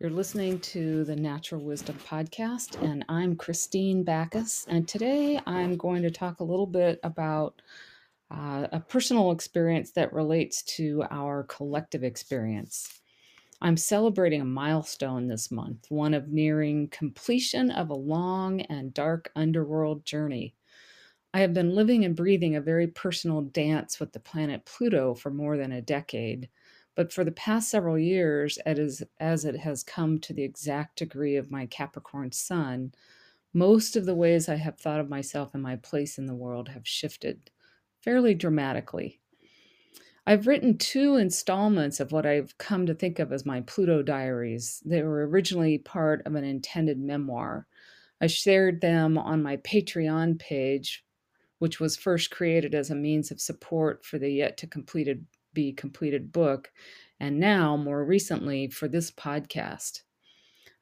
You're listening to the Natural Wisdom Podcast, and I'm Christine Backus. And today I'm going to talk a little bit about uh, a personal experience that relates to our collective experience. I'm celebrating a milestone this month, one of nearing completion of a long and dark underworld journey. I have been living and breathing a very personal dance with the planet Pluto for more than a decade. But for the past several years, as, as it has come to the exact degree of my Capricorn sun, most of the ways I have thought of myself and my place in the world have shifted fairly dramatically. I've written two installments of what I've come to think of as my Pluto diaries. They were originally part of an intended memoir. I shared them on my Patreon page, which was first created as a means of support for the yet to completed be completed book, and now more recently for this podcast.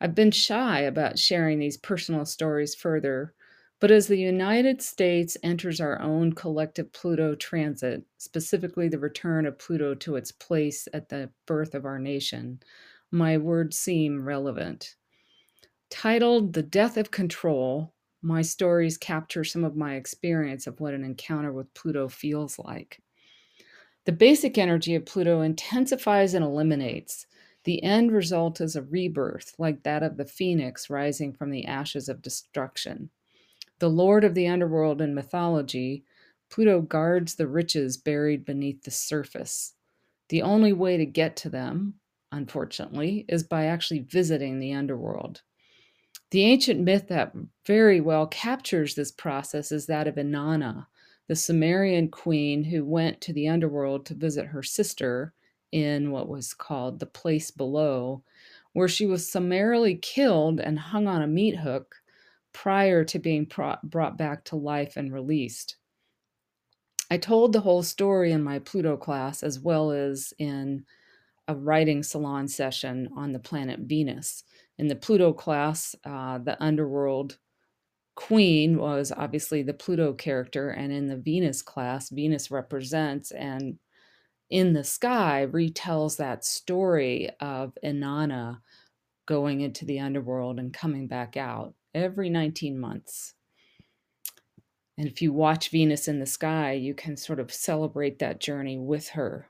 I've been shy about sharing these personal stories further, but as the United States enters our own collective Pluto transit, specifically the return of Pluto to its place at the birth of our nation, my words seem relevant. Titled The Death of Control, my stories capture some of my experience of what an encounter with Pluto feels like. The basic energy of Pluto intensifies and eliminates. The end result is a rebirth, like that of the phoenix rising from the ashes of destruction. The lord of the underworld in mythology, Pluto guards the riches buried beneath the surface. The only way to get to them, unfortunately, is by actually visiting the underworld. The ancient myth that very well captures this process is that of Inanna, the Sumerian queen who went to the underworld to visit her sister in what was called the place below, where she was summarily killed and hung on a meat hook prior to being brought back to life and released. I told the whole story in my Pluto class as well as in a writing salon session on the planet Venus. In the Pluto class, uh, the underworld queen was obviously the Pluto character, and in the Venus class, Venus represents and in the sky retells that story of Inanna going into the underworld and coming back out every 19 months. And if you watch Venus in the sky, you can sort of celebrate that journey with her.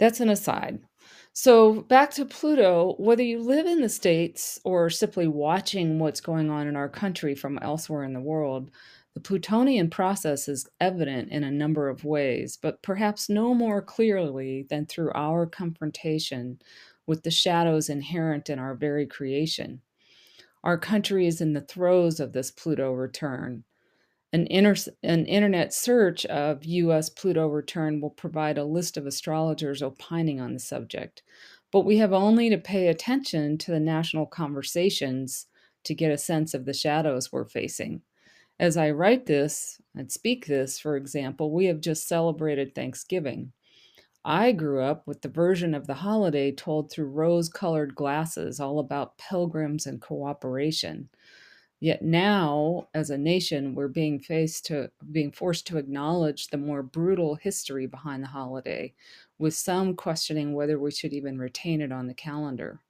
That's an aside. So, back to Pluto, whether you live in the States or simply watching what's going on in our country from elsewhere in the world, the Plutonian process is evident in a number of ways, but perhaps no more clearly than through our confrontation with the shadows inherent in our very creation. Our country is in the throes of this Pluto return. An, inter- an, internet search of US Pluto return will provide a list of astrologers opining on the subject, but we have only to pay attention to the national conversations to get a sense of the shadows we're facing. As I write this and speak this, for example, we have just celebrated Thanksgiving. I grew up with the version of the holiday told through rose colored glasses, all about pilgrims and cooperation. Yet now, as a nation, we're being faced to being forced to acknowledge the more brutal history behind the holiday, with some questioning whether we should even retain it on the calendar.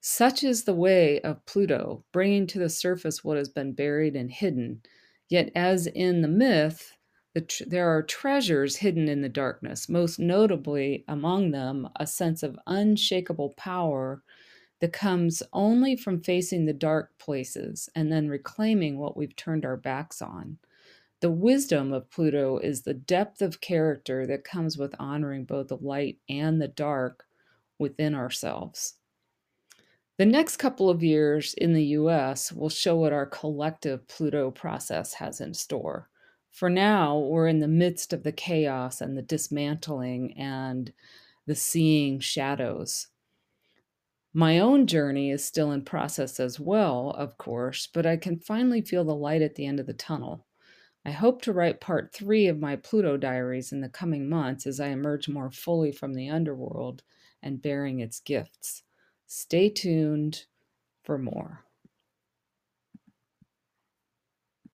Such is the way of Pluto, bringing to the surface what has been buried and hidden. Yet, as in the myth, the tr- there are treasures hidden in the darkness, most notably among them a sense of unshakable power that comes only from facing the dark places and then reclaiming what we've turned our backs on. The wisdom of Pluto is the depth of character that comes with honoring both the light and the dark within ourselves. The next couple of years in the US will show what our collective Pluto process has in store for now, we're in the midst of the chaos and the dismantling and the seeing shadows. My own journey is still in process as well, of course, but I can finally feel the light at the end of the tunnel. I hope to write part three of my Pluto diaries in the coming months as I emerge more fully from the underworld and bearing its gifts. Stay tuned for more.